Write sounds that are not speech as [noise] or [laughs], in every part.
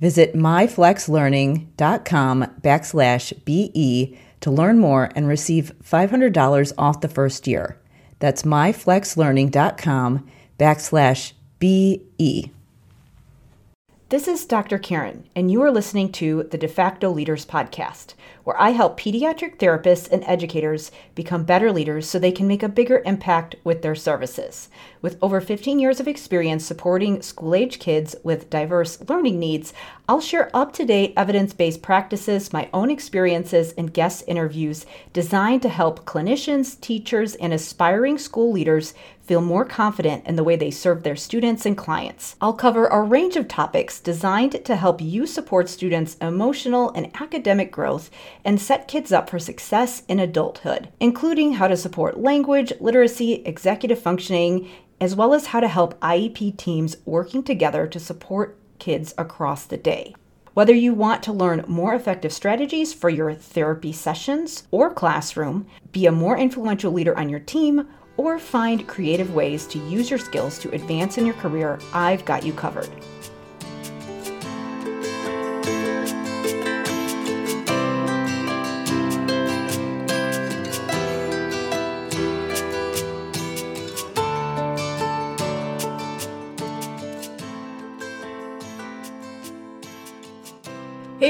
Visit myflexlearning.com backslash BE to learn more and receive $500 off the first year. That's myflexlearning.com backslash BE. This is Dr. Karen, and you are listening to the De facto Leaders Podcast, where I help pediatric therapists and educators become better leaders so they can make a bigger impact with their services. With over 15 years of experience supporting school age kids with diverse learning needs, I'll share up to date evidence based practices, my own experiences, and guest interviews designed to help clinicians, teachers, and aspiring school leaders feel more confident in the way they serve their students and clients. I'll cover a range of topics designed to help you support students' emotional and academic growth and set kids up for success in adulthood, including how to support language, literacy, executive functioning, as well as how to help IEP teams working together to support kids across the day. Whether you want to learn more effective strategies for your therapy sessions or classroom, be a more influential leader on your team, or find creative ways to use your skills to advance in your career, I've got you covered.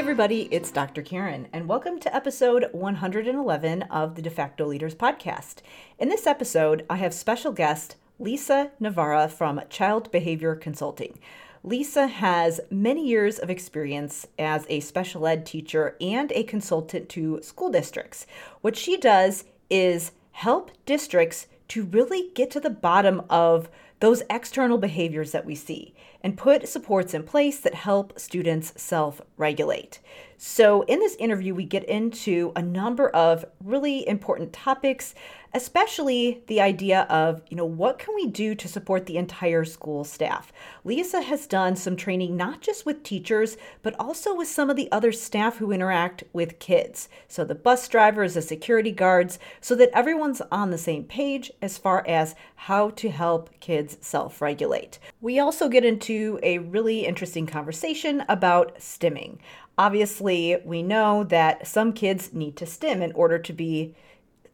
Hey, everybody, it's Dr. Karen, and welcome to episode 111 of the De facto Leaders Podcast. In this episode, I have special guest Lisa Navarra from Child Behavior Consulting. Lisa has many years of experience as a special ed teacher and a consultant to school districts. What she does is help districts to really get to the bottom of those external behaviors that we see and put supports in place that help students self regulate. So, in this interview, we get into a number of really important topics, especially the idea of, you know, what can we do to support the entire school staff? Lisa has done some training not just with teachers, but also with some of the other staff who interact with kids. So, the bus drivers, the security guards, so that everyone's on the same page as far as how to help kids self regulate. We also get into a really interesting conversation about stimming. Obviously, we know that some kids need to stim in order to be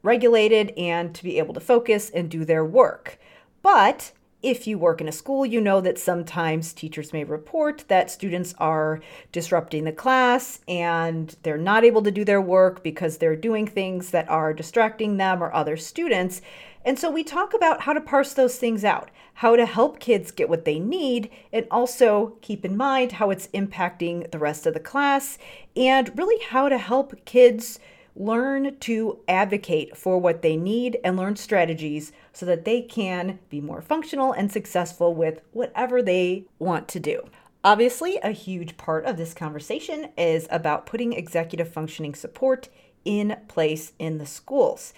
regulated and to be able to focus and do their work. But if you work in a school, you know that sometimes teachers may report that students are disrupting the class and they're not able to do their work because they're doing things that are distracting them or other students. And so we talk about how to parse those things out, how to help kids get what they need, and also keep in mind how it's impacting the rest of the class, and really how to help kids learn to advocate for what they need and learn strategies so that they can be more functional and successful with whatever they want to do. Obviously, a huge part of this conversation is about putting executive functioning support in place in the schools.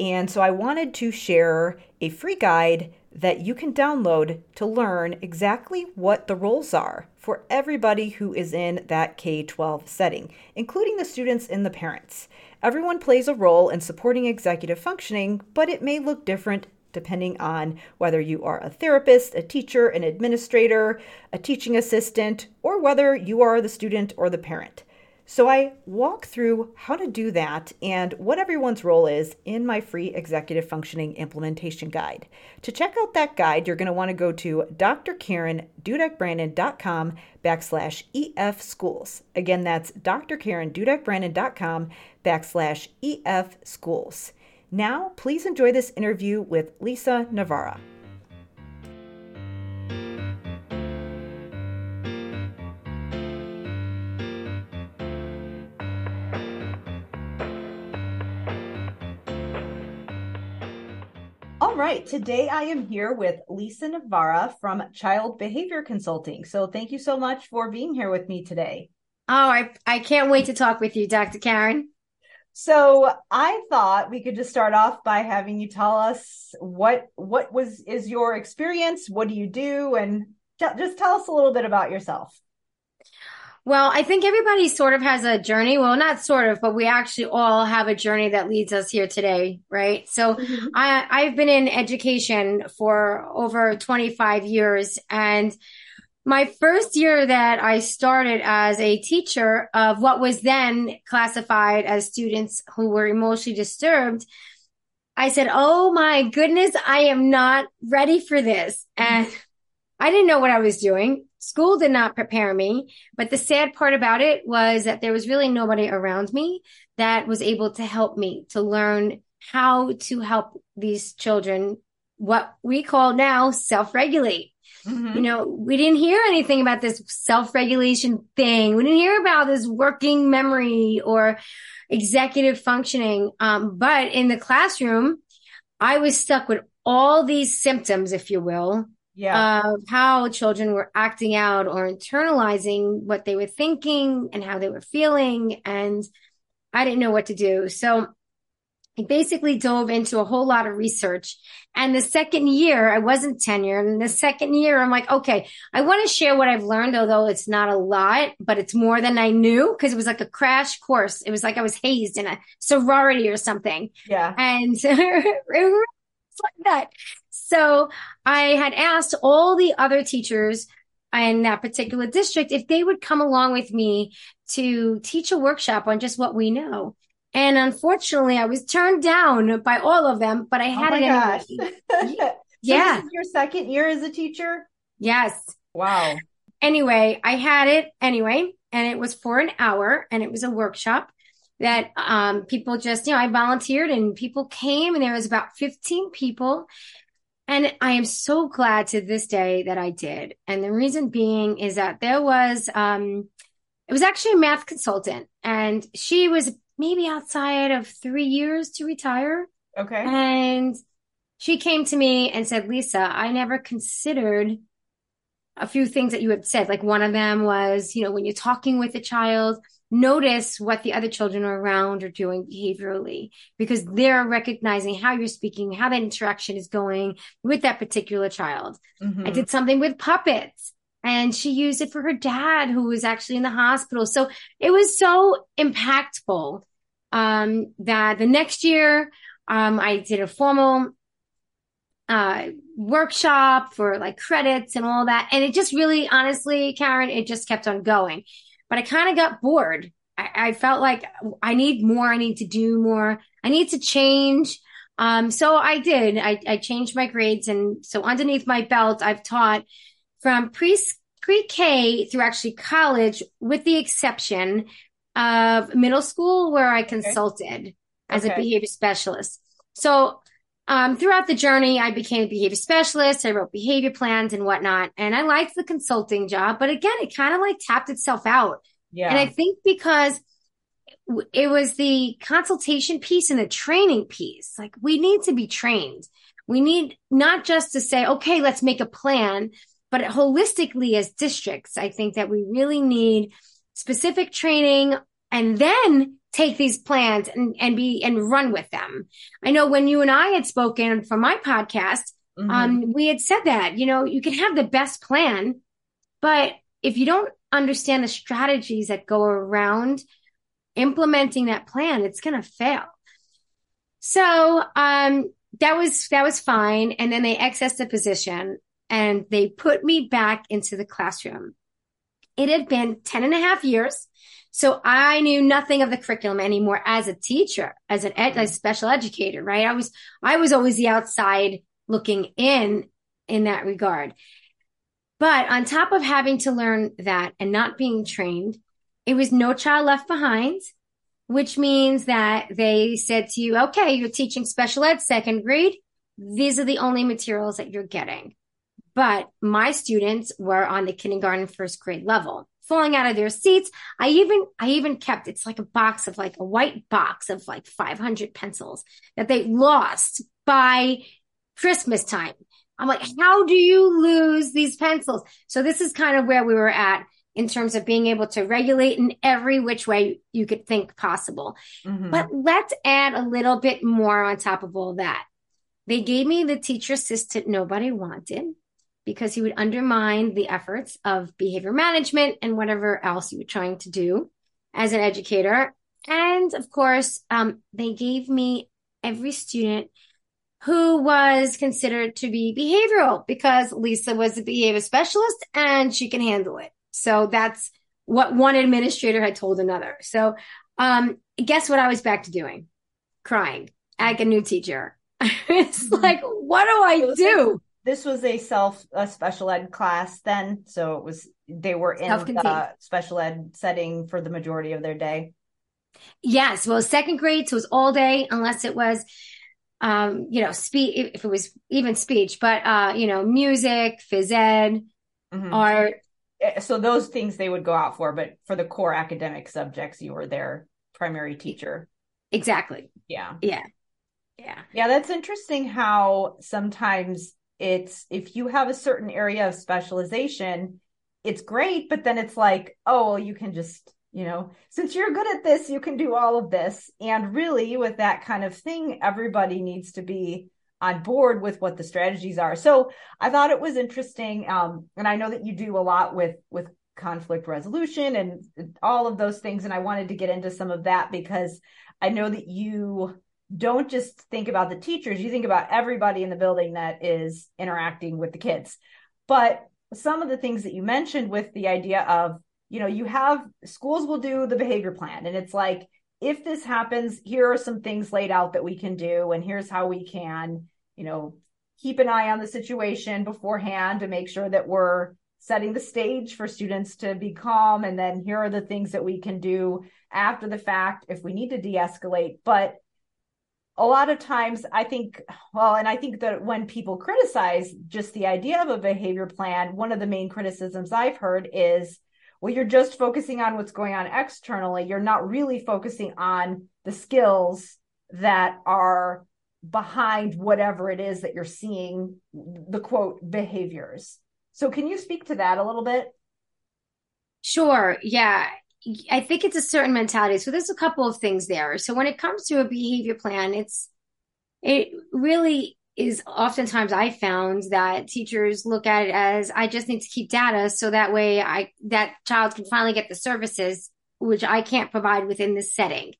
And so I wanted to share a free guide that you can download to learn exactly what the roles are for everybody who is in that K 12 setting, including the students and the parents. Everyone plays a role in supporting executive functioning, but it may look different depending on whether you are a therapist, a teacher, an administrator, a teaching assistant, or whether you are the student or the parent. So I walk through how to do that and what everyone's role is in my free executive functioning implementation guide. To check out that guide, you're going to want to go to drkarendudekbrandon.com backslash EF schools. Again, that's drkarendudekbrandon.com backslash EF schools. Now, please enjoy this interview with Lisa Navarra. All right. Today I am here with Lisa Navarra from Child Behavior Consulting. So thank you so much for being here with me today. Oh, I, I can't wait to talk with you, Dr. Karen. So I thought we could just start off by having you tell us what what was is your experience, what do you do, and just tell us a little bit about yourself. Well, I think everybody sort of has a journey. Well, not sort of, but we actually all have a journey that leads us here today, right? So mm-hmm. I, I've been in education for over 25 years and my first year that I started as a teacher of what was then classified as students who were emotionally disturbed, I said, Oh my goodness, I am not ready for this. And [laughs] I didn't know what I was doing. School did not prepare me. But the sad part about it was that there was really nobody around me that was able to help me to learn how to help these children, what we call now self regulate. Mm-hmm. You know, we didn't hear anything about this self regulation thing. We didn't hear about this working memory or executive functioning. Um, but in the classroom, I was stuck with all these symptoms, if you will, yeah. of how children were acting out or internalizing what they were thinking and how they were feeling. And I didn't know what to do. So I basically dove into a whole lot of research. And the second year, I wasn't tenured. And the second year, I'm like, okay, I want to share what I've learned, although it's not a lot, but it's more than I knew because it was like a crash course. It was like I was hazed in a sorority or something. Yeah. And [laughs] it like that. So I had asked all the other teachers in that particular district if they would come along with me to teach a workshop on just what we know. And unfortunately, I was turned down by all of them, but I oh had oh it anyway. [laughs] so yeah. your second year as a teacher? Yes. Wow. Anyway, I had it anyway, and it was for an hour and it was a workshop that um, people just, you know, I volunteered and people came and there was about 15 people and I am so glad to this day that I did. And the reason being is that there was, um, it was actually a math consultant and she was maybe outside of three years to retire. Okay. And she came to me and said, Lisa, I never considered a few things that you had said. Like one of them was, you know, when you're talking with a child, notice what the other children are around are doing behaviorally because they're recognizing how you're speaking, how that interaction is going with that particular child. Mm-hmm. I did something with puppets and she used it for her dad who was actually in the hospital. So it was so impactful um, that the next year um, I did a formal uh, workshop for like credits and all that. And it just really, honestly, Karen, it just kept on going but I kind of got bored. I, I, felt like I need more. I need to do more. I need to change. Um, so I did. I, I changed my grades. And so underneath my belt, I've taught from pre, pre-K through actually college, with the exception of middle school where I consulted okay. as okay. a behavior specialist. So um, throughout the journey, I became a behavior specialist. I wrote behavior plans and whatnot. And I liked the consulting job, but again, it kind of like tapped itself out. Yeah. And I think because it was the consultation piece and the training piece, like we need to be trained. We need not just to say, okay, let's make a plan, but holistically as districts, I think that we really need specific training and then take these plans and, and be and run with them. I know when you and I had spoken for my podcast, Mm-hmm. Um, we had said that, you know, you can have the best plan, but if you don't understand the strategies that go around implementing that plan, it's going to fail. So, um, that was, that was fine. And then they excessed the position and they put me back into the classroom. It had been 10 and a half years. So I knew nothing of the curriculum anymore as a teacher, as an ed, as special educator, right? I was, I was always the outside looking in, in that regard. But on top of having to learn that and not being trained, it was no child left behind, which means that they said to you, okay, you're teaching special ed second grade. These are the only materials that you're getting. But my students were on the kindergarten first grade level, falling out of their seats. I even, I even kept, it's like a box of like a white box of like 500 pencils that they lost by Christmas time. I'm like, how do you lose these pencils? So this is kind of where we were at in terms of being able to regulate in every which way you could think possible. Mm-hmm. But let's add a little bit more on top of all that. They gave me the teacher assistant nobody wanted because he would undermine the efforts of behavior management and whatever else you were trying to do as an educator. And of course, um, they gave me every student who was considered to be behavioral because Lisa was a behavior specialist and she can handle it. So that's what one administrator had told another. So, um, guess what I was back to doing? Crying like a new teacher. [laughs] it's mm-hmm. like, what do I do? This was a self a special ed class then, so it was they were in the special ed setting for the majority of their day. Yes, well, second grade, so it was all day, unless it was um, you know, speech, if it was even speech, but, uh, you know, music, phys ed, mm-hmm. art. Eh, so those things they would go out for, but for the core academic subjects, you were their primary teacher. Exactly. Yeah. Yeah. Yeah. Yeah. That's interesting how sometimes it's, if you have a certain area of specialization, it's great, but then it's like, oh, you can just you know since you're good at this you can do all of this. And really with that kind of thing everybody needs to be on board with what the strategies are. So i thought it was interesting um, and i know that you do a lot with with conflict resolution and all of those things and i wanted to get into some of that because i know that you don't just think about the teachers you think about everybody in the building that is interacting with the kids but some of the things that you mentioned with the idea of you know, you have schools will do the behavior plan and it's like, if this happens, here are some things laid out that we can do. And here's how we can, you know, keep an eye on the situation beforehand to make sure that we're setting the stage for students to be calm. And then here are the things that we can do after the fact if we need to de escalate. But a lot of times, I think, well, and I think that when people criticize just the idea of a behavior plan, one of the main criticisms I've heard is, well, you're just focusing on what's going on externally. You're not really focusing on the skills that are behind whatever it is that you're seeing the quote behaviors. So can you speak to that a little bit? Sure. Yeah. I think it's a certain mentality. So there's a couple of things there. So when it comes to a behavior plan, it's it really is oftentimes I found that teachers look at it as I just need to keep data so that way I that child can finally get the services which I can't provide within this setting.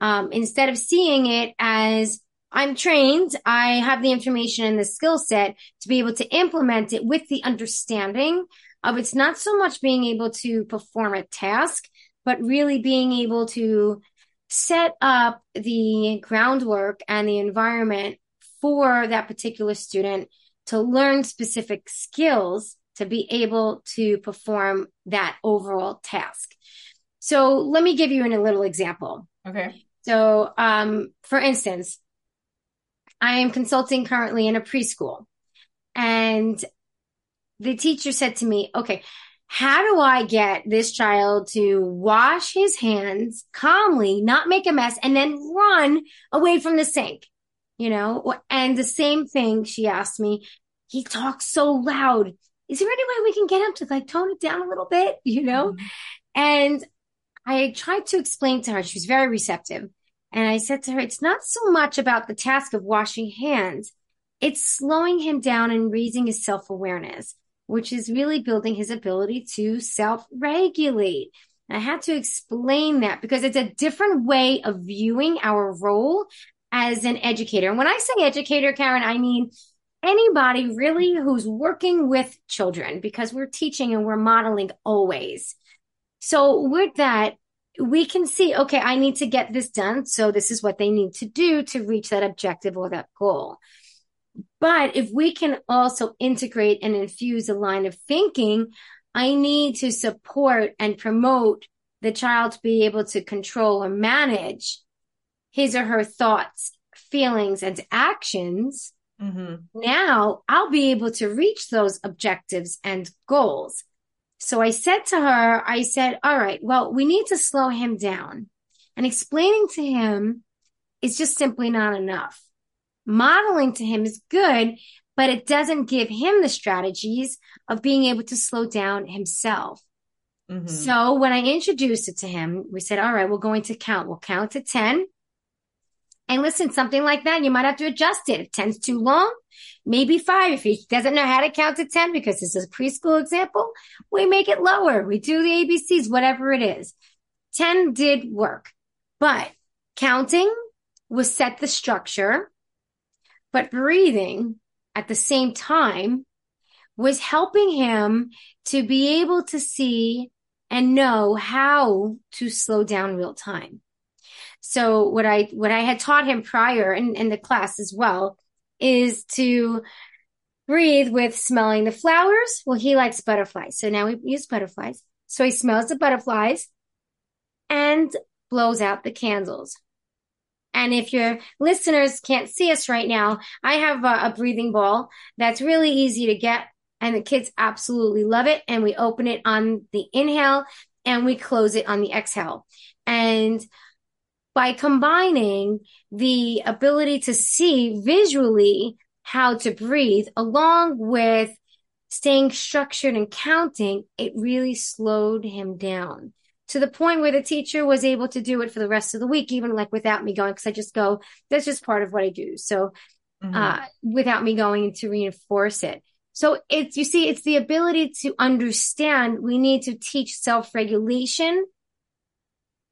Um, instead of seeing it as I'm trained, I have the information and the skill set to be able to implement it with the understanding of it's not so much being able to perform a task, but really being able to set up the groundwork and the environment for that particular student to learn specific skills to be able to perform that overall task. So let me give you a little example. Okay. So, um, for instance, I am consulting currently in a preschool and the teacher said to me, okay, how do I get this child to wash his hands calmly, not make a mess, and then run away from the sink? you know? And the same thing she asked me, he talks so loud. Is there any way we can get him to like tone it down a little bit, [laughs] you know? Mm-hmm. And I tried to explain to her, she was very receptive. And I said to her, it's not so much about the task of washing hands. it's slowing him down and raising his self awareness, which is really building his ability to self regulate. I had to explain that because it's a different way of viewing our role as an educator. And when I say educator, Karen, I mean anybody really who's working with children because we're teaching and we're modeling always. So with that, we can see, okay, I need to get this done. So this is what they need to do to reach that objective or that goal. But if we can also integrate and infuse a line of thinking, I need to support and promote the child to be able to control or manage his or her thoughts, feelings, and actions. Mm-hmm. Now I'll be able to reach those objectives and goals. So I said to her, I said, all right, well, we need to slow him down. And explaining to him is just simply not enough. Modeling to him is good, but it doesn't give him the strategies of being able to slow down himself. Mm-hmm. So when I introduced it to him, we said, all right, we're going to count. We'll count to 10. And listen, something like that, you might have to adjust it. If 10's too long, maybe five. If he doesn't know how to count to 10 because this is a preschool example, we make it lower. We do the ABCs, whatever it is. 10 did work, but counting was set the structure, but breathing at the same time was helping him to be able to see and know how to slow down real time. So what I, what I had taught him prior in, in the class as well is to breathe with smelling the flowers. Well, he likes butterflies. So now we use butterflies. So he smells the butterflies and blows out the candles. And if your listeners can't see us right now, I have a, a, breathing ball that's really easy to get and the kids absolutely love it. And we open it on the inhale and we close it on the exhale. And by combining the ability to see visually how to breathe along with staying structured and counting, it really slowed him down to the point where the teacher was able to do it for the rest of the week, even like without me going, because I just go, that's just part of what I do. So, mm-hmm. uh, without me going to reinforce it. So it's, you see, it's the ability to understand we need to teach self regulation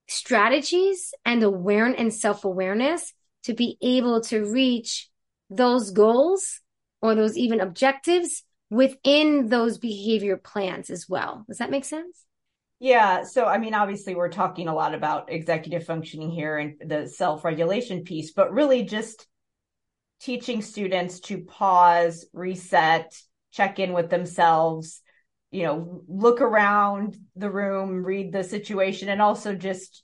strategies and awareness and self-awareness to be able to reach those goals or those even objectives within those behavior plans as well. Does that make sense? Yeah. So, I mean, obviously, we're talking a lot about executive functioning here and the self regulation piece, but really just teaching students to pause, reset, check in with themselves, you know, look around the room, read the situation, and also just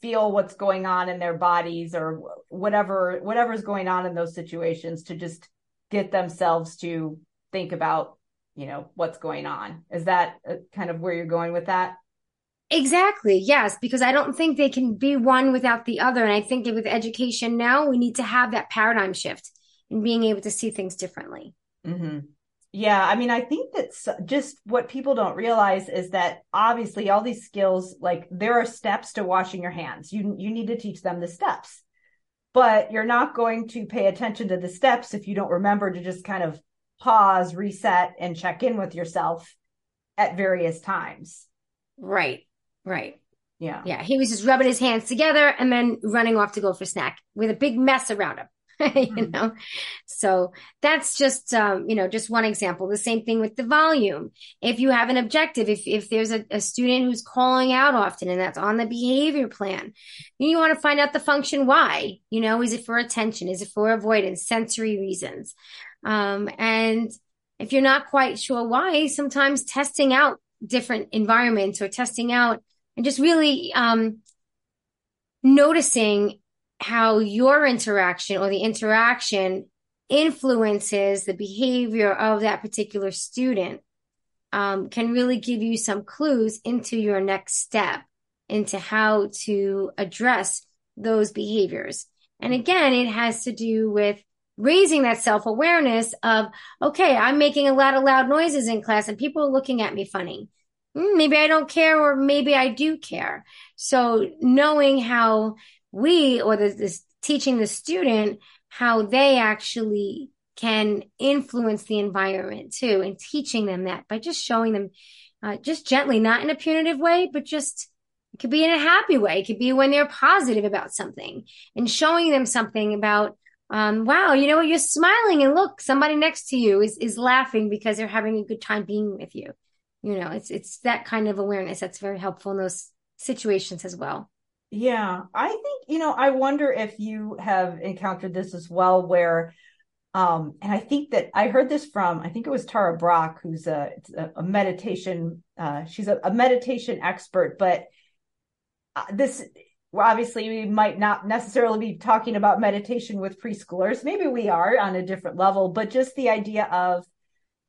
feel what's going on in their bodies or whatever whatever's going on in those situations to just get themselves to think about you know what's going on is that uh, kind of where you're going with that exactly yes because i don't think they can be one without the other and i think with education now we need to have that paradigm shift in being able to see things differently mm-hmm. Yeah, I mean, I think that's just what people don't realize is that obviously all these skills, like there are steps to washing your hands. You you need to teach them the steps, but you're not going to pay attention to the steps if you don't remember to just kind of pause, reset, and check in with yourself at various times. Right. Right. Yeah. Yeah. He was just rubbing his hands together and then running off to go for snack with a big mess around him. [laughs] you mm-hmm. know so that's just um, you know just one example the same thing with the volume if you have an objective if, if there's a, a student who's calling out often and that's on the behavior plan you want to find out the function why you know is it for attention is it for avoidance sensory reasons um, and if you're not quite sure why sometimes testing out different environments or testing out and just really um, noticing how your interaction or the interaction influences the behavior of that particular student um, can really give you some clues into your next step into how to address those behaviors. And again, it has to do with raising that self awareness of, okay, I'm making a lot of loud noises in class and people are looking at me funny. Hmm, maybe I don't care or maybe I do care. So knowing how we or the, this teaching the student how they actually can influence the environment too and teaching them that by just showing them uh, just gently, not in a punitive way, but just it could be in a happy way. It could be when they're positive about something and showing them something about, um, wow, you know you're smiling and look, somebody next to you is, is laughing because they're having a good time being with you. You know, it's, it's that kind of awareness that's very helpful in those situations as well. Yeah. I think, you know, I wonder if you have encountered this as well, where um, and I think that I heard this from, I think it was Tara Brach, who's a, a meditation, uh, she's a, a, meditation expert, but uh, this, obviously we might not necessarily be talking about meditation with preschoolers. Maybe we are on a different level, but just the idea of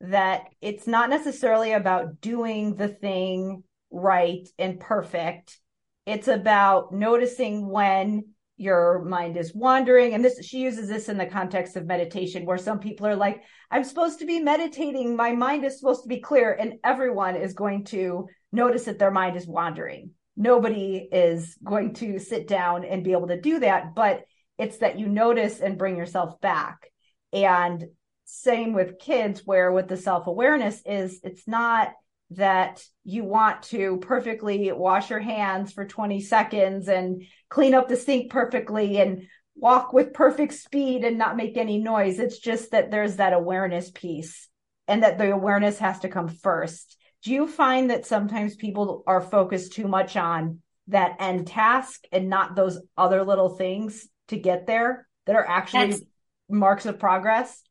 that it's not necessarily about doing the thing right and perfect. It's about noticing when your mind is wandering and this she uses this in the context of meditation where some people are like i'm supposed to be meditating my mind is supposed to be clear and everyone is going to notice that their mind is wandering nobody is going to sit down and be able to do that but it's that you notice and bring yourself back and same with kids where with the self-awareness is it's not that you want to perfectly wash your hands for 20 seconds and clean up the sink perfectly and walk with perfect speed and not make any noise. It's just that there's that awareness piece and that the awareness has to come first. Do you find that sometimes people are focused too much on that end task and not those other little things to get there that are actually That's- marks of progress?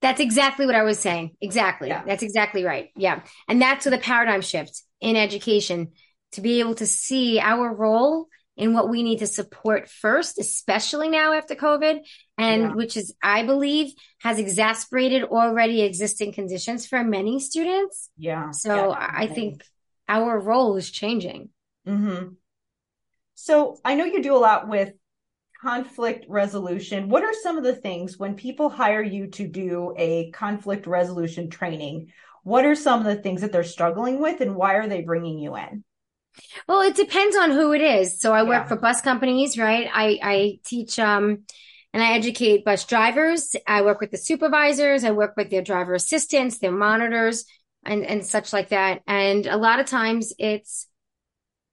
That's exactly what I was saying. Exactly. Yeah. That's exactly right. Yeah. And that's the paradigm shift in education to be able to see our role in what we need to support first, especially now after COVID, and yeah. which is, I believe, has exacerbated already existing conditions for many students. Yeah. So yeah, I think our role is changing. Mm-hmm. So I know you do a lot with conflict resolution, what are some of the things when people hire you to do a conflict resolution training? What are some of the things that they're struggling with and why are they bringing you in? Well, it depends on who it is. So I work for bus companies, right? I, I teach, um, and I educate bus drivers. I work with the supervisors. I work with their driver assistants, their monitors and, and such like that. And a lot of times it's,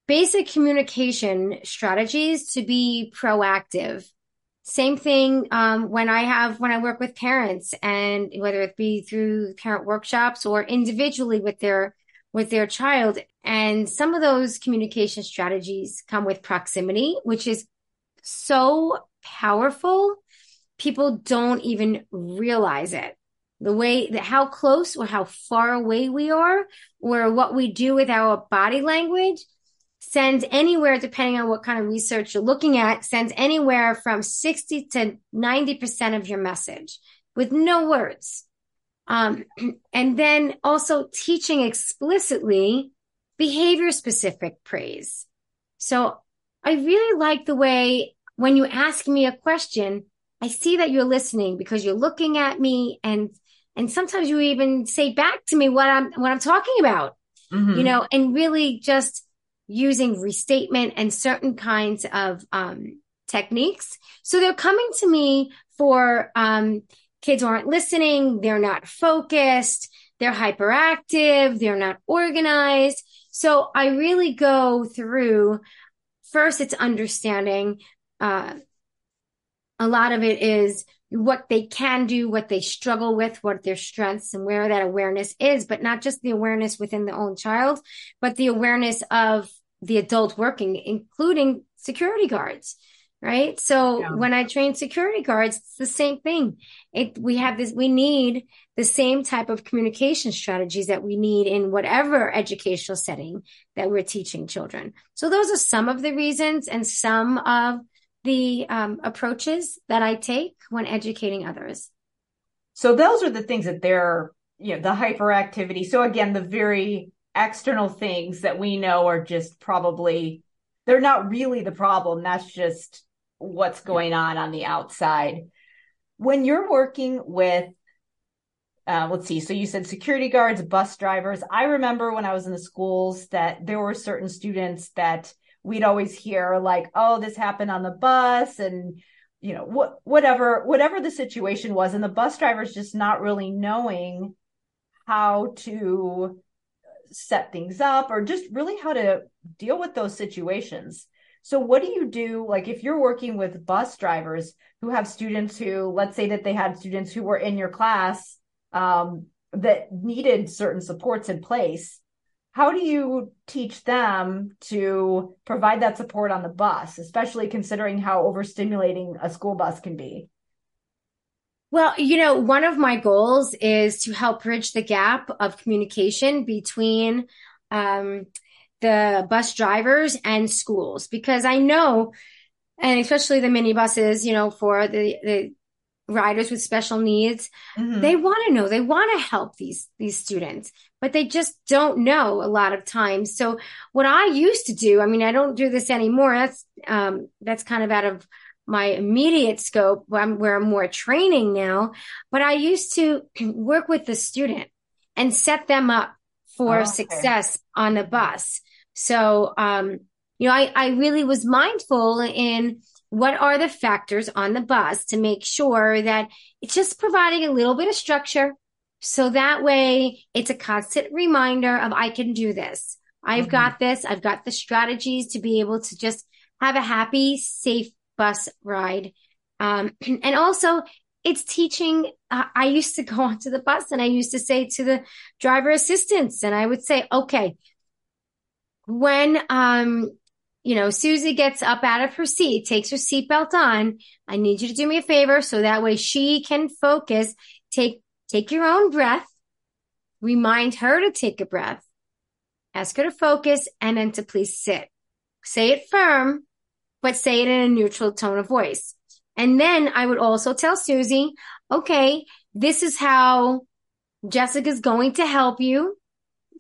basic communication strategies to be proactive. Same thing um, when I have when I work with parents, and whether it be through parent workshops or individually with their with their child. And some of those communication strategies come with proximity, which is so powerful. People don't even realize it. The way that how close or how far away we are, or what we do with our body language sends anywhere, depending on what kind of research you're looking at, sends anywhere from 60 to 90% of your message with no words. Um, [clears throat] and then also teaching explicitly behavior specific praise. So I really like the way when you ask me a question, I see that you're listening because you're looking at me and and sometimes you even say back to me what I'm what I'm talking about. Mm-hmm. You know, and really just using restatement and certain kinds of um, techniques. So they're coming to me for um, kids aren't listening, they're not focused, they're hyperactive, they're not organized. So I really go through first, it's understanding. Uh, a lot of it is what they can do, what they struggle with, what their strengths and where that awareness is, but not just the awareness within the own child, but the awareness of the adult working, including security guards. Right. So yeah. when I train security guards, it's the same thing. It, we have this, we need the same type of communication strategies that we need in whatever educational setting that we're teaching children. So those are some of the reasons and some of the um, approaches that I take when educating others. So those are the things that they're, you know, the hyperactivity. So again, the very external things that we know are just probably they're not really the problem. That's just what's going on on the outside. When you're working with uh, let's see. So you said security guards bus drivers. I remember when i was in the schools that there were certain students that we'd always hear like oh this happened on the bus and you know what whatever whatever the situation was and the bus driver's just not really knowing how to set things up or just really how to deal with those situations. So what do you do like if you're working with bus drivers who have students who let's say that they had students who were in your class um, that needed certain supports in place how do you teach them to provide that support on the bus, especially considering how overstimulating a school bus can be? Well, you know, one of my goals is to help bridge the gap of communication between um, the bus drivers and schools because I know, and especially the minibuses, you know, for the, the riders with special needs, mm-hmm. they want to know, they want to help these, these students, but they just don't know a lot of times. So what I used to do, I mean, I don't do this anymore. That's, um, that's kind of out of my immediate scope where I'm, where I'm more training now, but I used to [clears throat] work with the student and set them up for oh, okay. success on the bus. So, um, you know, I, I really was mindful in what are the factors on the bus to make sure that it's just providing a little bit of structure. So that way it's a constant reminder of I can do this. I've mm-hmm. got this. I've got the strategies to be able to just have a happy, safe bus ride. Um, [clears throat] and also it's teaching. Uh, I used to [laughs] go onto the bus and I used to say to the driver assistants and I would say, okay, when, um, you know, Susie gets up out of her seat, takes her seatbelt on. I need you to do me a favor so that way she can focus. Take, take your own breath. Remind her to take a breath. Ask her to focus and then to please sit. Say it firm, but say it in a neutral tone of voice. And then I would also tell Susie, okay, this is how Jessica's going to help you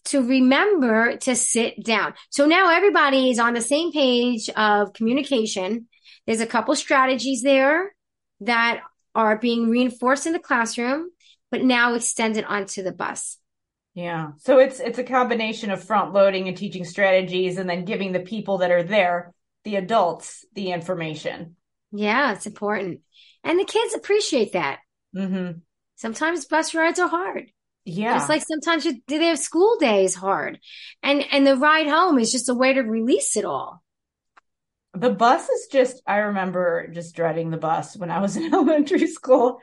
to remember to sit down. So now everybody is on the same page of communication. There's a couple strategies there that are being reinforced in the classroom, but now extended onto the bus. Yeah. So it's it's a combination of front loading and teaching strategies and then giving the people that are there, the adults, the information. Yeah, it's important. And the kids appreciate that. Mm-hmm. Sometimes bus rides are hard. Yeah. Just like sometimes you, their school day is hard. And, and the ride home is just a way to release it all. The bus is just, I remember just dreading the bus when I was in [laughs] elementary school.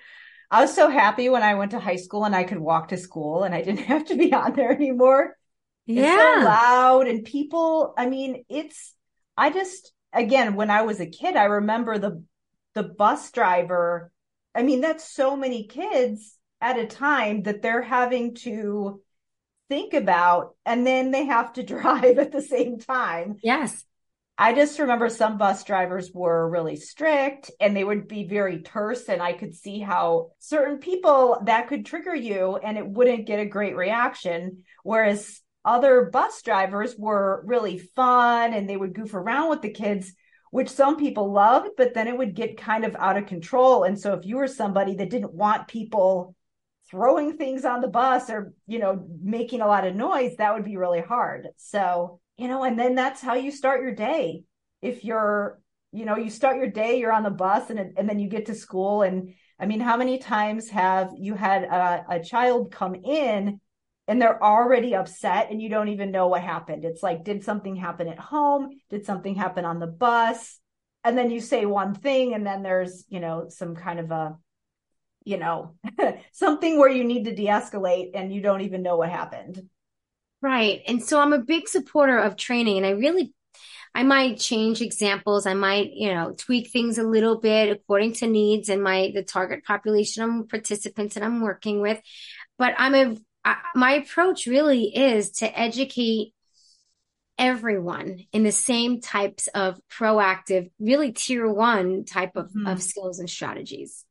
I was so happy when I went to high school and I could walk to school and I didn't [laughs] have to be on there anymore. Yeah. It's so loud and people, I mean, it's, I just, again, when I was a kid, I remember the, the bus driver. I mean, that's so many kids at a time that they're having to think about and then they have to [laughs] drive at the same time. Yes. I just remember some bus drivers were really strict and they would be very terse. And I could see how certain people that could trigger you and it wouldn't get a great reaction. Whereas other bus drivers were really fun and they would goof around with the kids, which some people loved, but then it would get kind of out of control. And so if you were somebody that didn't want people throwing things on the bus or you know making a lot of noise that would be really hard so you know and then that's how you start your day. If you're you know you start your day you're on the bus and and then you get to school. And i mean how many times have you had a, a child come in and they're already upset and you don't even know what happened? It's like did something happen at home? Did something happen on the bus? And then you say one thing and then there's you know some kind of a you know, [laughs] something where you need to de escalate and you don't even know what happened. Right. And so I'm a big supporter of training and I really I might change examples. I might, you know, tweak things a little bit according to needs and my the target population of participants that I'm working with. But I'm a I, my approach really is to educate everyone in the same types of proactive, really tier one type of, mm-hmm. of skills and strategies.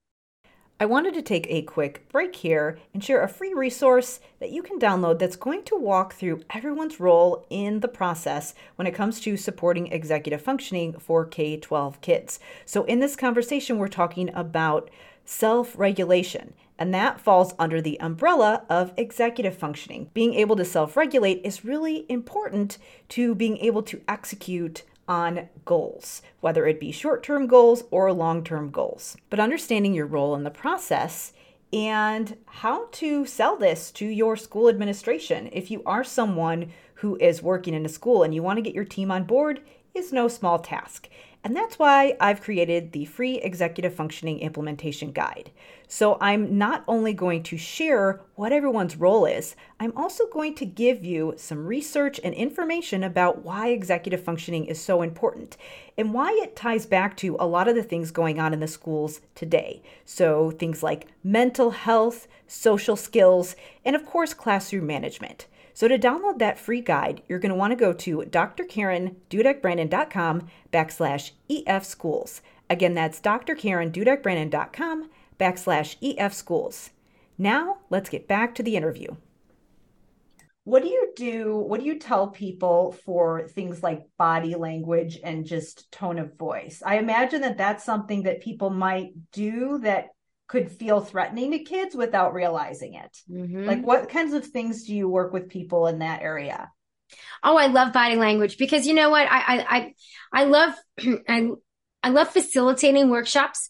I wanted to take a quick break here and share a free resource that you can download that's going to walk through everyone's role in the process when it comes to supporting executive functioning for K 12 kids. So, in this conversation, we're talking about self regulation, and that falls under the umbrella of executive functioning. Being able to self regulate is really important to being able to execute on goals, whether it be short term goals or long term goals. But understanding your role in the process and how to sell this to your school administration. If you are someone who is working in a school and you want to get your team on board, is no small task. And that's why I've created the free executive functioning implementation guide. So I'm not only going to share what everyone's role is, I'm also going to give you some research and information about why executive functioning is so important and why it ties back to a lot of the things going on in the schools today. So things like mental health, social skills, and of course, classroom management. So to download that free guide, you're going to want to go to drkarendudekbrannan.com backslash efschools. Again, that's drkarendudekbrannan.com backslash efschools. Now, let's get back to the interview. What do you do? What do you tell people for things like body language and just tone of voice? I imagine that that's something that people might do that could feel threatening to kids without realizing it. Mm-hmm. Like what kinds of things do you work with people in that area? Oh, I love body language because you know what? I I I, I love [clears throat] I, I love facilitating workshops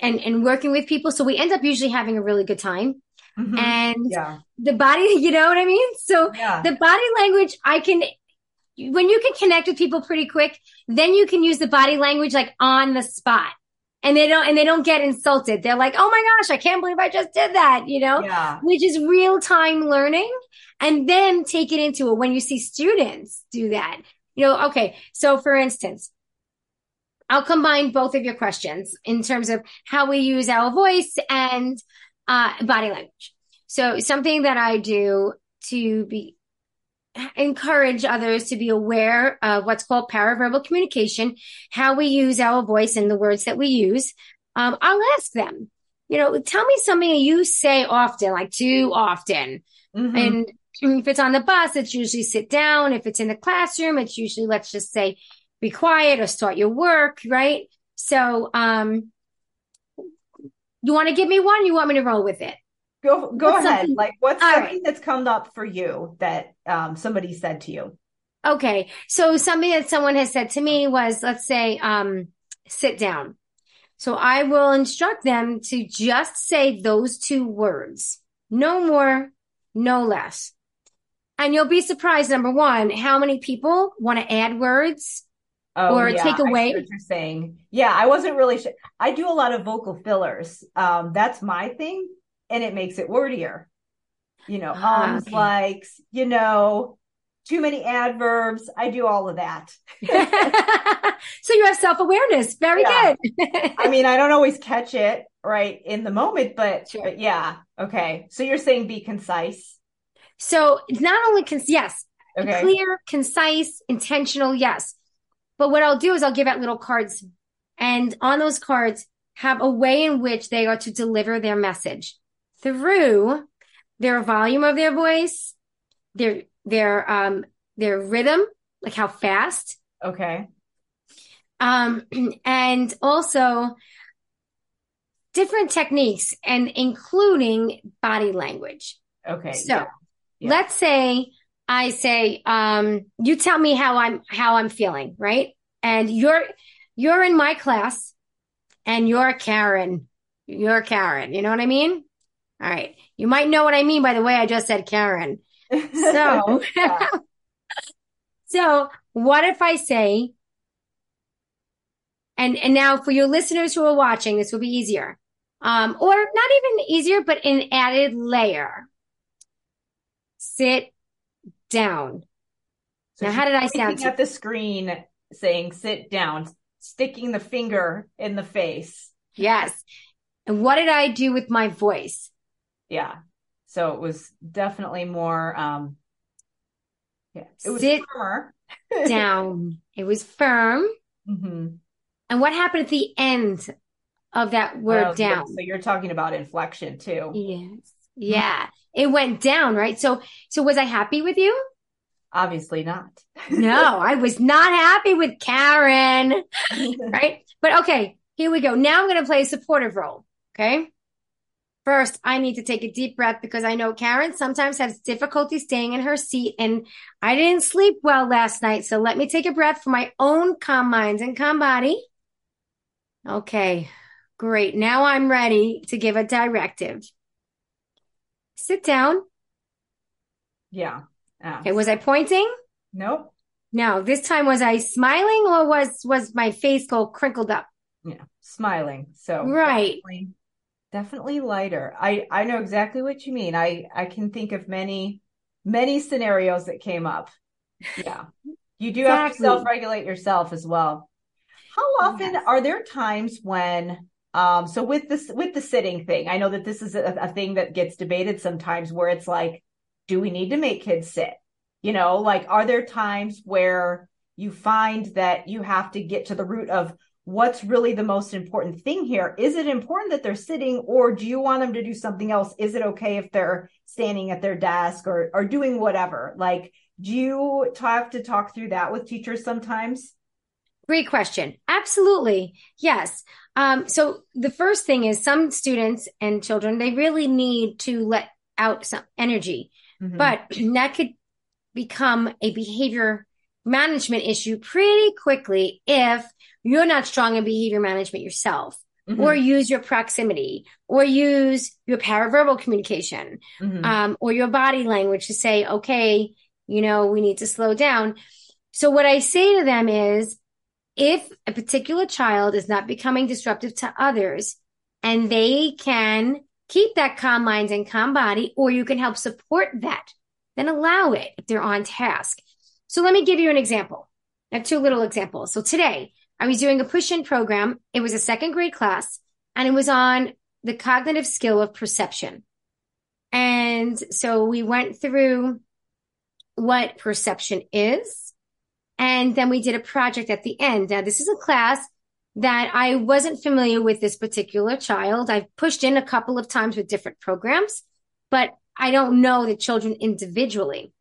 and and working with people. So we end up usually having a really good time. Mm-hmm. And yeah. the body, [laughs] you know what I mean? So yeah. the body language, I can when you can connect with people pretty quick, then you can use the body language like on the spot and they don't and they don't get insulted. They're like, "Oh my gosh, I can't believe I just did that," you know? Yeah. Which is real-time learning and then take it into it when you see students do that. You know, okay. So for instance, I'll combine both of your questions in terms of how we use our voice and uh, body language. So something that I do to be encourage others to be aware of what's called paraverbal communication, how we use our voice and the words that we use. Um, I'll ask them, you know, tell me something you say often, like too often. Mm-hmm. And if it's on the bus, it's usually sit down. If it's in the classroom, it's usually, let's just say, be quiet or start your work, right? So, um, you want to give me one? You want me to roll with it? Go go what's ahead. Like what's something right. that's come up for you that um, somebody said to you? Okay. So something that someone has said to me was, let's say, um, sit down. So I will instruct them to just say those two words. No more, no less. And you'll be surprised, number one, how many people want to add words oh, or yeah, take away. what you're saying. Yeah, I wasn't really sure. I do a lot of vocal fillers. Um, that's my thing and it makes it wordier. You know, ah, oh, ums, okay. likes, you know, too many adverbs. I do all of that. [laughs] so you have self awareness. Very yeah. good. [laughs] I mean, I don't always catch it right in the moment, but, sure. but yeah. Okay. So you're saying be concise. So it's not only, con- yes, okay. clear, concise, intentional. Yes. But what I'll do is I'll give out little cards and on those cards have a way in which they are to deliver their message through their volume of their voice, their their um their rhythm, like how fast. Okay. Um [clears throat] and also different techniques and including body language. Okay. So yeah. Yeah. let's say I say, um, you tell me how I'm how I'm feeling, right? And you're you're in my class and you're Karen. You're Karen. You know what I mean? All right. You might know what I mean by the way I just said Karen. So, [laughs] so what if I say, and, and now for your listeners who are watching, this will be easier. Um, or not even easier, but an added layer. Sit down. So now, how did I sound? At the screen saying sit down, sticking the finger in the face. Yes. And what did I do with my voice? Yeah. So it was definitely more um yeah it was Sit firmer. [laughs] down. It was firm. Mm-hmm. and what happened at the end of that word down? so you're talking about inflection too. Yes. Yeah. It went down right? So so was i happy with you? Obviously not. No i was not happy with karen [laughs] right? But okay here we go. Now i'm going to play a supportive role okay First, I need to take a deep breath because I know Karen sometimes has difficulty staying in her seat and I didn't sleep well last night. So let me take a breath for my own calm mind and calm body. Okay, great. Now I'm ready to give a directive. Sit down. Yeah. Okay, was I pointing? Nope. No, this time was I smiling or was was my face all crinkled up? Yeah, smiling. So right. Definitely lighter. I I know exactly what you mean. I I can think of many many scenarios that came up. Yeah. You do exactly. have to self-regulate yourself as well. How often yes. are there times when um so with this with the sitting thing, I know that this is a, a thing that gets debated sometimes where it's like do we need to make kids sit? You know, like, are there times where you find that you have to get to the root of what's really the most important thing here? Is it important that they're sitting or do you want them to do something else? Is it okay if they're standing at their desk or, or doing whatever? Like, do you have to talk through that with teachers sometimes? Great question. Absolutely. Yes. Um, so the first thing is some students and children, they really need to let out some energy, mm-hmm. but [clears throat] that could become a behavior management issue pretty quickly if you're not strong in behavior management yourself. Mm-hmm. Or use your proximity, or use your paraverbal communication, mm-hmm. um, or your body language to say, okay, you know, we need to slow down. So what I say to them is, if a particular child is not becoming disruptive to others and they can keep that calm mind and calm body, or you can help support that then allow it if they're on task. So let me give you an example. I have two little examples. So today I was doing a push in program. It was a second grade class and it was on the cognitive skill of perception. And so we went through what perception is. And then we did a project at the end. Now, this is a class that I wasn't familiar with this particular child. I've pushed in a couple of times with different programs, but I don't know the children individually.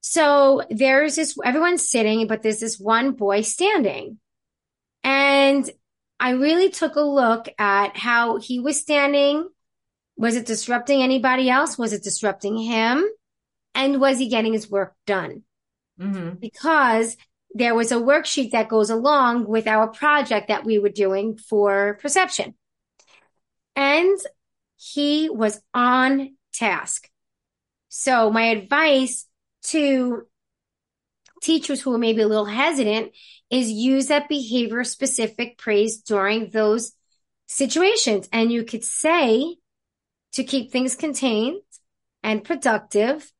So there's this, everyone's sitting, but there's this one boy standing. And I really took a look at how he was standing. Was it disrupting anybody else? Was it disrupting him? And was he getting his work done? Mm-hmm. Because there was a worksheet that goes along with our project that we were doing for perception. And he was on task. So my advice to teachers who are maybe a little hesitant is use that behavior specific praise during those situations. And you could say to keep things contained and productive,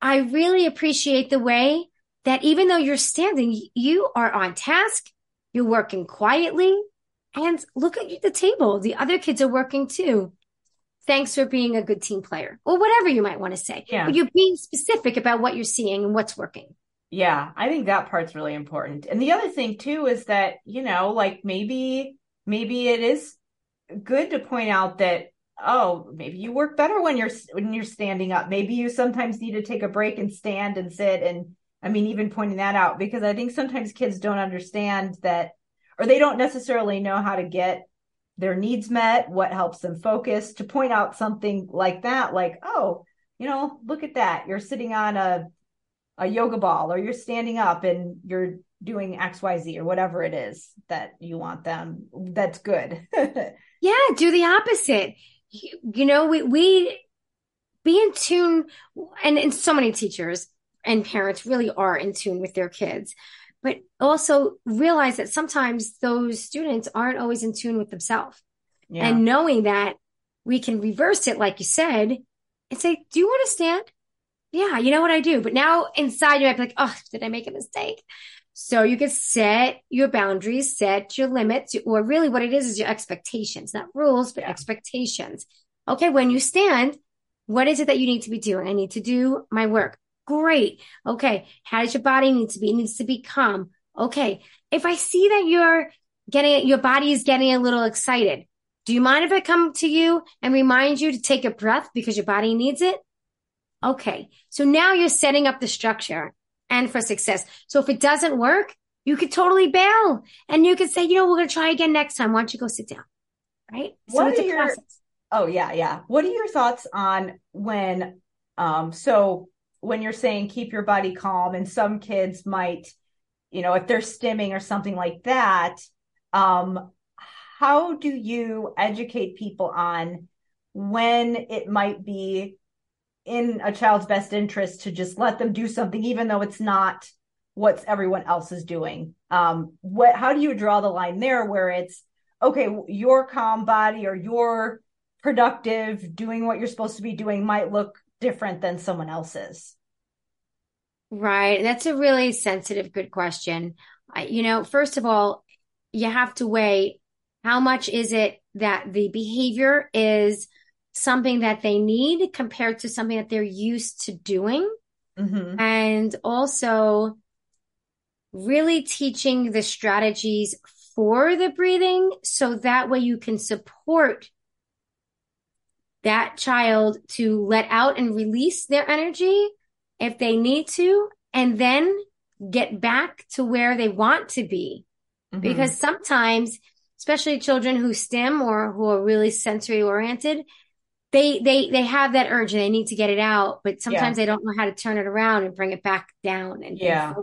I really appreciate the way that even though you're standing, you are on task, you're working quietly, and look at the table. The other kids are working too thanks for being a good team player or whatever you might want to say. Yeah. But you're being specific about what you're seeing and what's working. Yeah, I think that part's really important. And the other thing too is that, you know, like maybe maybe it is good to point out that oh, maybe you work better when you're when you're standing up. Maybe you sometimes need to take a break and stand and sit and I mean even pointing that out because I think sometimes kids don't understand that or they don't necessarily know how to get their needs met, what helps them focus, to point out something like that, like, oh, you know, look at that. You're sitting on a a yoga ball or you're standing up and you're doing XYZ or whatever it is that you want them. That's good. [laughs] yeah, do the opposite. You, you know, we we be in tune and, and so many teachers and parents really are in tune with their kids but also realize that sometimes those students aren't always in tune with themselves. Yeah. And knowing that we can reverse it, like you said, and say, Do you want to stand? Yeah, you know what I do. But now inside you might be like, Oh, did I make a mistake? So you can set your boundaries, set your limits, or really what it is is your expectations, not rules, but yeah. expectations. Okay, when you stand, what is it that you need to be doing? I need to do my work. Great. Okay. How does your body need to be? It needs to be calm. Okay. If I see that you're getting, your body is getting a little excited, do you mind if I come to you and remind you to take a breath because your body needs it? Okay. So now you're setting up the structure and for success. So if it doesn't work, you could totally bail and you could say, you know, we're going to try again next time. Why don't you go sit down? Right. What so it's a your, process Oh yeah, yeah. What are your thoughts on when um so when you're saying keep your body calm and some kids might you know if they're stimming or something like that um how do you educate people on when it might be in a child's best interest to just let them do something even though it's not what everyone else is doing? Um what how do you draw the line there where it's okay your calm body or your productive doing what you're supposed to be doing might look different than someone else's? Right. That's a really sensitive good question. I, you know first of all you have to weigh how much is it that the behavior is something that they need compared to something that they're used to doing. Mm-hmm. and also really teaching the strategies for the breathing so that way you can support that child to let out and release their energy if they need to and then get back to where they want to be mm-hmm. because sometimes especially children who stim or who are really sensory oriented they they they have that urge and they need to get it out but sometimes yeah. they don't know how to turn it around and bring it back down and yeah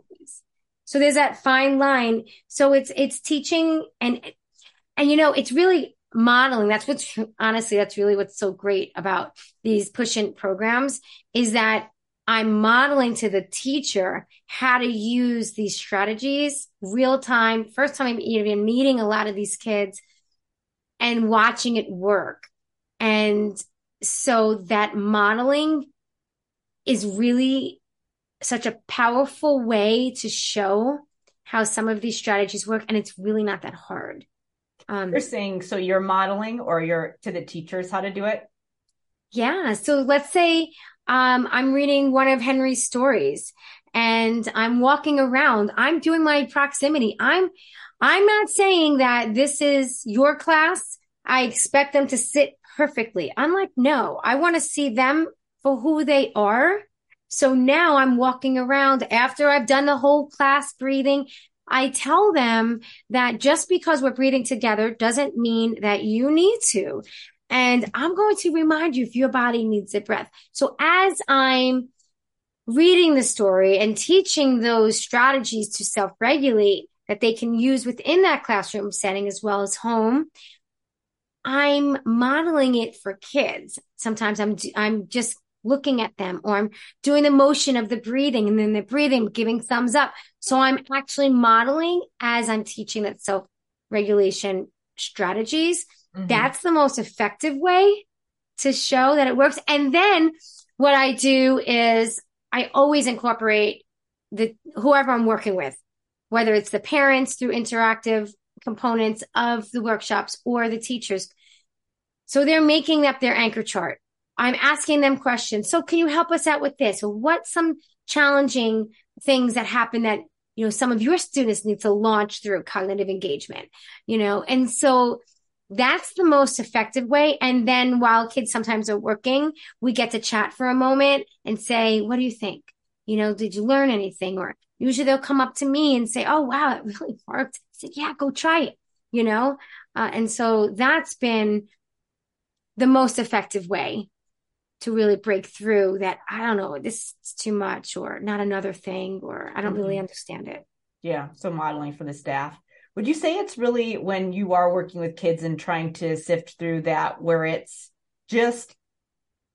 so there's that fine line. So it's, it's teaching and, and you know, it's really modeling. That's what's honestly, that's really what's so great about these push in programs is that I'm modeling to the teacher how to use these strategies real time. First time I'm even meeting a lot of these kids and watching it work. And so that modeling is really such a powerful way to show how some of these strategies work. And it's really not that hard. Um, you're saying, so you're modeling or you're to the teachers how to do it? Yeah. So let's say, um, I'm reading one of Henry's stories and I'm walking around. I'm doing my proximity. I'm, I'm not saying that this is your class. I expect them to sit perfectly. I'm like, no, I want to see them for who they are so now I'm walking around after I've done the whole class breathing. I tell them that just because we're breathing together doesn't mean that you need to. And I'm going to remind you if your body needs a breath. So as I'm reading the story and teaching those strategies to self regulate that they can use within that classroom setting as well as home, I'm modeling it for kids. Sometimes I'm, I'm just looking at them or I'm doing the motion of the breathing and then the breathing giving thumbs up. So I'm actually modeling as I'm teaching that self regulation strategies. Mm-hmm. That's the most effective way to show that it works. And then what I do is I always incorporate the whoever I'm working with, whether it's the parents through interactive components of the workshops or the teachers. So they're making up their anchor chart. I'm asking them questions. So can you help us out with this? Or what's some challenging things that happen that, you know, some of your students need to launch through cognitive engagement, you know? And so that's the most effective way. And then while kids sometimes are working, we get to chat for a moment and say, what do you think? You know, did you learn anything? Or usually they'll come up to me and say, Oh, wow, it [laughs] really worked. I said, yeah, go try it, you know? Uh, and so that's been the most effective way to really break through that I don't know, this is too much or not another thing or I don't mm-hmm. really understand it. Yeah. So modeling for the staff. Would you say it's really when you are working with kids and trying to sift through that where it's just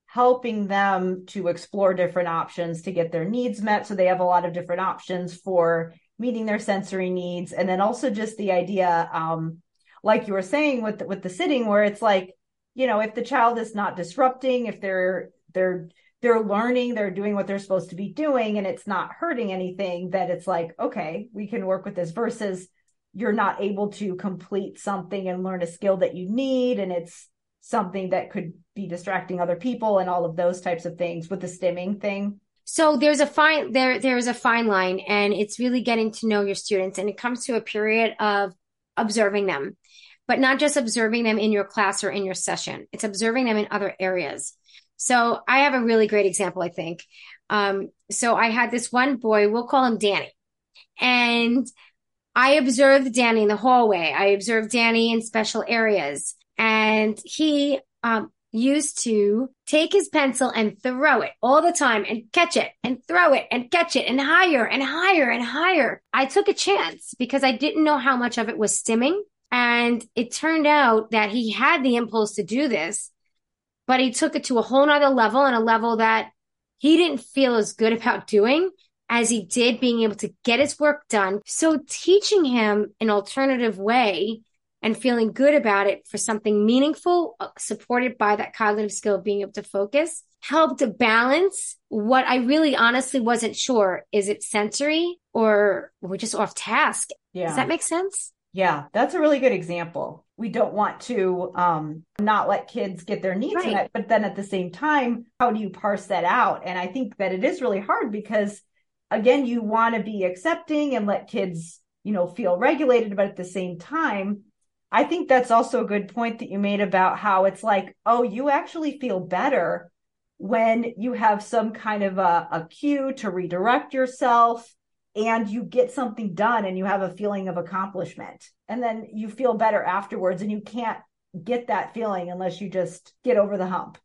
helping them to explore different options to get their needs met so they have a lot of different options for meeting their sensory needs and then also just the idea um like you were saying with the, with the sitting where it's like you know, if the child is not disrupting, if they're they're they're learning, they're doing what they're supposed to be doing and it's not hurting anything, that it's like, okay, we can work with this versus you're not able to complete something and learn a skill that you need and it's something that could be distracting other people and all of those types of things with the stimming thing. So there's a fine there there's a fine line and it's really getting to know your students and it comes to a period of observing them but not just observing them in your class or in your session. It's observing them in other areas. So I have a really great example, I think. Um, so I had this one boy, we'll call him Danny. And I observed Danny in the hallway. I observed Danny in special areas and he, um, used to take his pencil and throw it all the time and catch it and throw it and catch it and higher and higher and higher. I took a chance because I didn't know how much of it was stimming. And it turned out that he had the impulse to do this, but he took it to a whole nother level and a level that he didn't feel as good [laughs] about doing as he did being able to get his work done. So teaching him an alternative way and feeling good about it for something meaningful, uh, supported by that cognitive skill of being able to focus, helped to balance what I really honestly wasn't sure. Is it sensory or we're just off task? Yeah. Does that make sense? Yeah, that's a really good example. We don't want to um, not let kids get their needs right. met, but then at the same time, how do you parse that out? And I think that it is really hard because, again, you want to be accepting and let kids, you know, feel regulated, but at the same time, I think that's also a good point that you made about how it's like, oh, you actually feel better when you have some kind of a, a cue to redirect yourself and you get something done and you have a feeling of accomplishment. And then you feel better afterwards and you can't get that feeling unless you just get over the hump.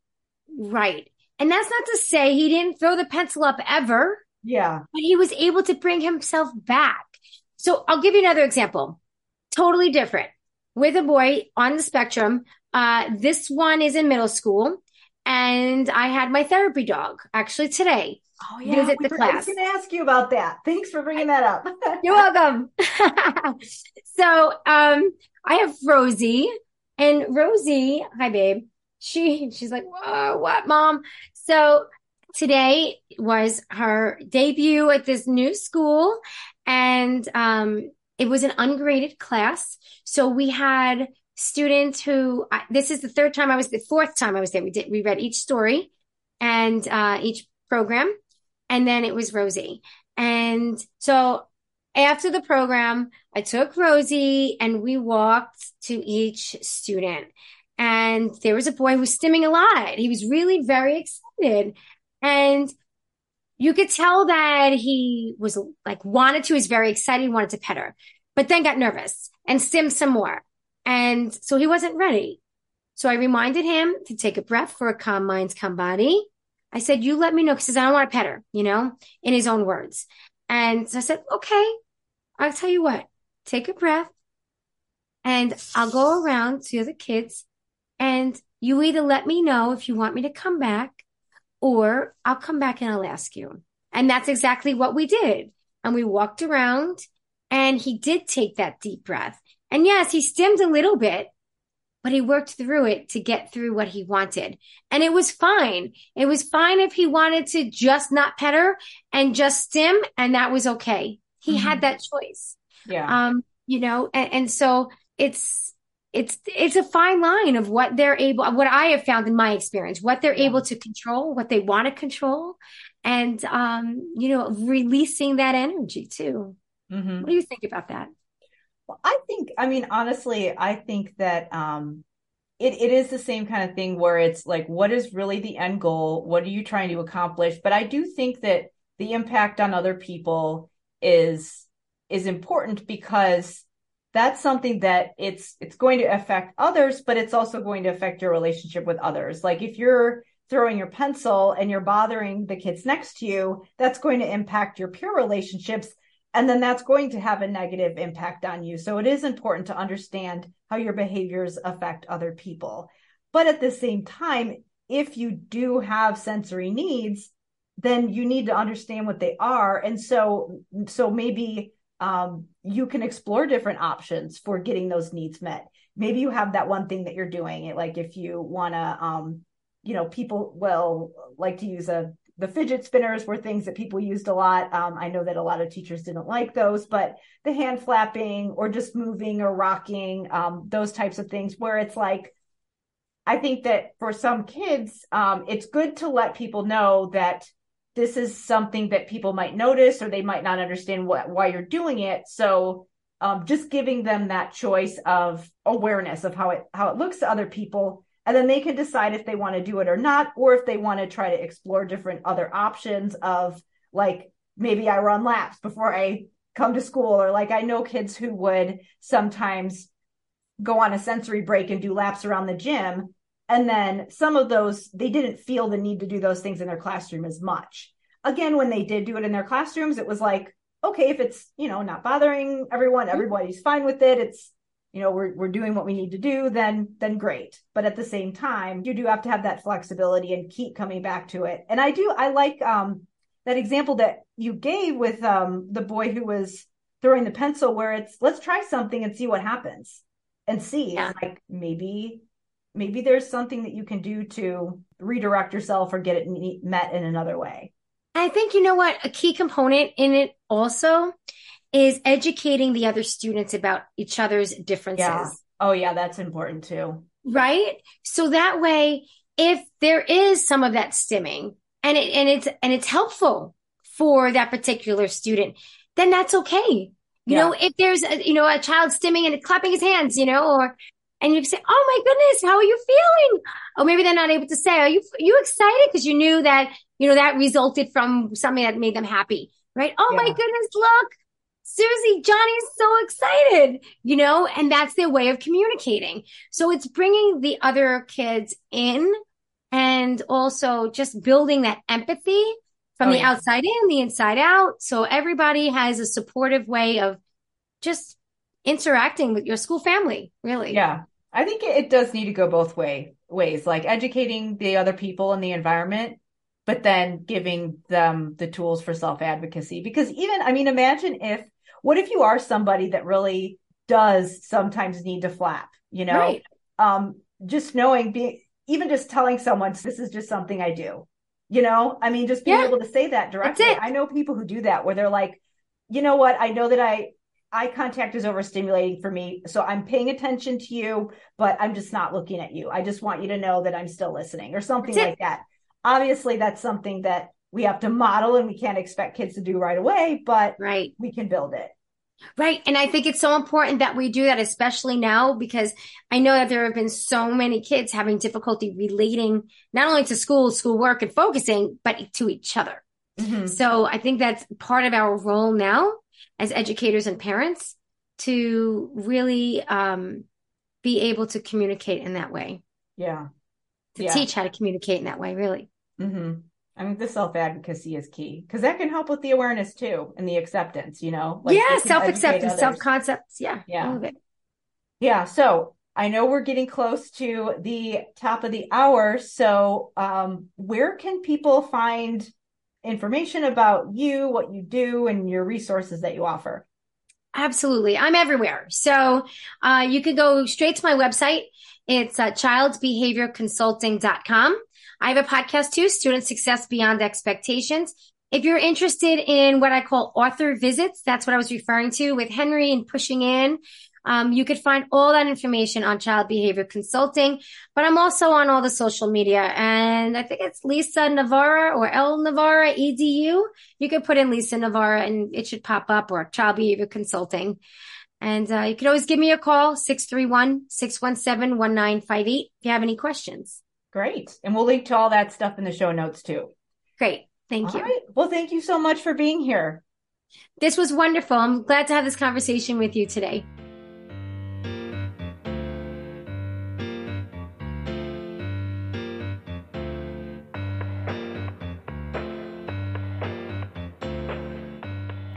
Right. And that's not to say he didn't throw the pencil up ever. Yeah. But he was able to bring himself back. So I'll give you another example. Totally different with a boy on the spectrum. Uh, this one is in middle school, and I had my therapy dog actually today. Oh yeah, visit the class. I was going to ask you about that. Thanks for bringing that up. [laughs] You're welcome. [laughs] so, um, I have Rosie, and Rosie, hi babe. She she's like, what, mom? So today was her debut at this new school, and um, it was an ungraded class. So we had students who, this is the third time I was, the fourth time I was there. We did, we read each story and uh, each program. And then it was Rosie. And so after the program, I took Rosie and we walked to each student. And there was a boy who was stimming a lot. He was really very excited. And you could tell that he was like wanted to, was very excited, wanted to pet her, but then got nervous and stimmed some more. And so he wasn't ready. So I reminded him to take a breath for a calm mind, calm body. I said, you let me know because I don't want to pet her, you know, in his own words. And so I said, okay, I'll tell you what, take a breath and I'll go around to the kids and you either let me know if you want me to come back or I'll come back and I'll ask you. And that's exactly what we did. And we walked around and he did take that deep breath. And yes, he stimmed a little bit, but he worked through it to get through what he wanted. And it was fine. It was fine if he wanted to just not pet her and just stim, and that was okay. He mm-hmm. had that choice. Yeah. Um, you know, and, and so it's it's it's a fine line of what they're able what i have found in my experience what they're yeah. able to control what they want to control and um you know releasing that energy too mm-hmm. what do you think about that well i think i mean honestly i think that um it, it is the same kind of thing where it's like what is really the end goal? What are you trying to accomplish? But i do think that the impact on other people is is important because that's something that it's it's going to affect others but it's also going to affect your relationship with others. Like if you're throwing your pencil and you're bothering the kids next to you that's going to impact your peer relationships and then that's going to have a negative impact on you so it is important to understand how your behaviors affect other people but at the same time if you do have sensory needs then you need to understand what they are and so so maybe um, you can explore different options for getting those needs met. Maybe you have that one thing that you're doing. Like if you want to, um, you know, people will like to use a the fidget spinners were things that people used a lot. Um, I know that a lot of teachers didn't like those, but the hand flapping or just moving or rocking, um, those types of things where it's like, I think that for some kids, um, it's good to let people know that this is something that people might notice or they might not understand what, why you're doing it. So um, just giving them that choice of awareness of how it how it looks to other people, and then they can decide if they want to do it or not, or if they want to try to explore different other options of like maybe I run laps before I come to school, or like I know kids who would sometimes go on a sensory break and do laps around the gym And then some of those, they didn't feel the need to do those things in their classroom as much. Again, when they did do it in their classrooms, it was like, okay, if it's, you know, not bothering everyone, mm-hmm. everybody's fine with it. It's, you know, we're, we're doing what we need to do, then, then great. But at the same time, you do have to have that flexibility and keep coming back to it. And I do, I like, um, that example that you gave with, um, the boy who was throwing the pencil where it's, let's try something and see what happens and see yeah. like maybe, maybe there's something that you can do to redirect yourself or get it met in another way. I think, you know what, a key component in it also is educating the other students about each other's differences. Yeah. Oh, yeah, that's important too. Right. So that way, if there is some of that stimming and it, and it's, and it's helpful for that particular student, then that's okay. You yeah. know, if there's, a, you know, a child stimming and clapping his hands, you know, or, and you say, "Oh my goodness, how are you feeling?" Or maybe they're not able to say, "Are you you excited?" Because you knew that you know that resulted from something that made them happy, right? Oh yeah. my goodness, look, Susie, Johnny's so excited, you know, and that's their way of communicating. So it's bringing the other kids in and also just building that empathy from oh, the yeah. outside in, the inside out. So everybody has a supportive way of just interacting with your school family, really. Yeah. I think it, does need to go both way ways, like educating the other people in the environment, but then giving them the tools for self advocacy. Because even, I mean, imagine if what if you are somebody that really does sometimes need to flap, you know? Right. Um, just knowing, being, even just telling someone, this is just something I do, you know? I mean, just being yeah. able to say that directly. I know people who do that where they're like, you know what? I know that I, eye contact is overstimulating for me. So I'm paying attention to you, but I'm just not looking at you. I just want you to know that I'm still listening or something like that. Obviously, that's something that we have to model and we can't expect kids to do right away, but right. we can build it. Right. And I think it's so important that we do that, especially now, because I know that there have been so many kids having difficulty relating not only to school, school work and focusing, but to each other. Mm-hmm. So I think that's part of our role now as educators and parents to really um, be able to communicate in that way. Yeah. To yeah. teach how to communicate in that way, really. Mm-hmm. I mean, the self advocacy is key because that can help with the awareness too and the acceptance, you know? Like yeah, self acceptance, self concepts. Yeah. Yeah. Yeah. So I know we're getting close to the top of the hour. So, um, where can people find information about you, what you do, and your resources that you offer? Absolutely. I'm everywhere. So uh, you can go straight to my website. It's uh, childbehaviorconsulting.com. I have a podcast too, Student Success Beyond Expectations. If you're interested in what I call author visits, that's what I was referring to with Henry and pushing in. Um, you could find all that information on Child Behavior Consulting, but I'm also on all the social media and I think it's Lisa Navarra or L Navarra EDU. You could put in Lisa Navarra and it should pop up or Child Behavior Consulting. And uh, you can always give me a call, 631-617-1958 if you have any questions. Great. And we'll link to all that stuff in the show notes too. Great. Thank all you. Right. Well, thank you so much for being here. This was wonderful. I'm glad to have this conversation with you today.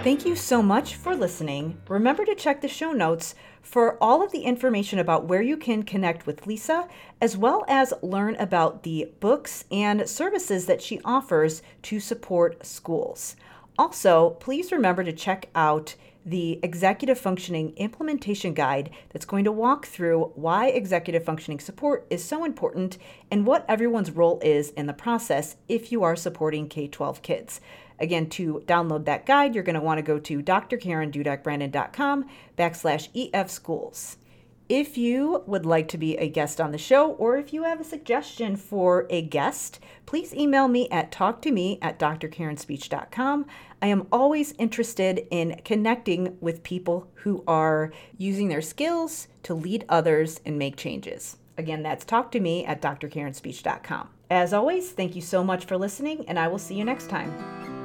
Thank you so much for listening. Remember to check the show notes for all of the information about where you can connect with Lisa, as well as learn about the books and services that she offers to support schools. Also, please remember to check out the Executive Functioning Implementation Guide that's going to walk through why executive functioning support is so important and what everyone's role is in the process if you are supporting K 12 kids. Again, to download that guide, you're going to want to go to drkarendudekbrannan.com backslash EF schools. If you would like to be a guest on the show, or if you have a suggestion for a guest, please email me at talktome at drkarenspeech.com. I am always interested in connecting with people who are using their skills to lead others and make changes. Again, that's talktome at drkarenspeech.com. As always, thank you so much for listening, and I will see you next time.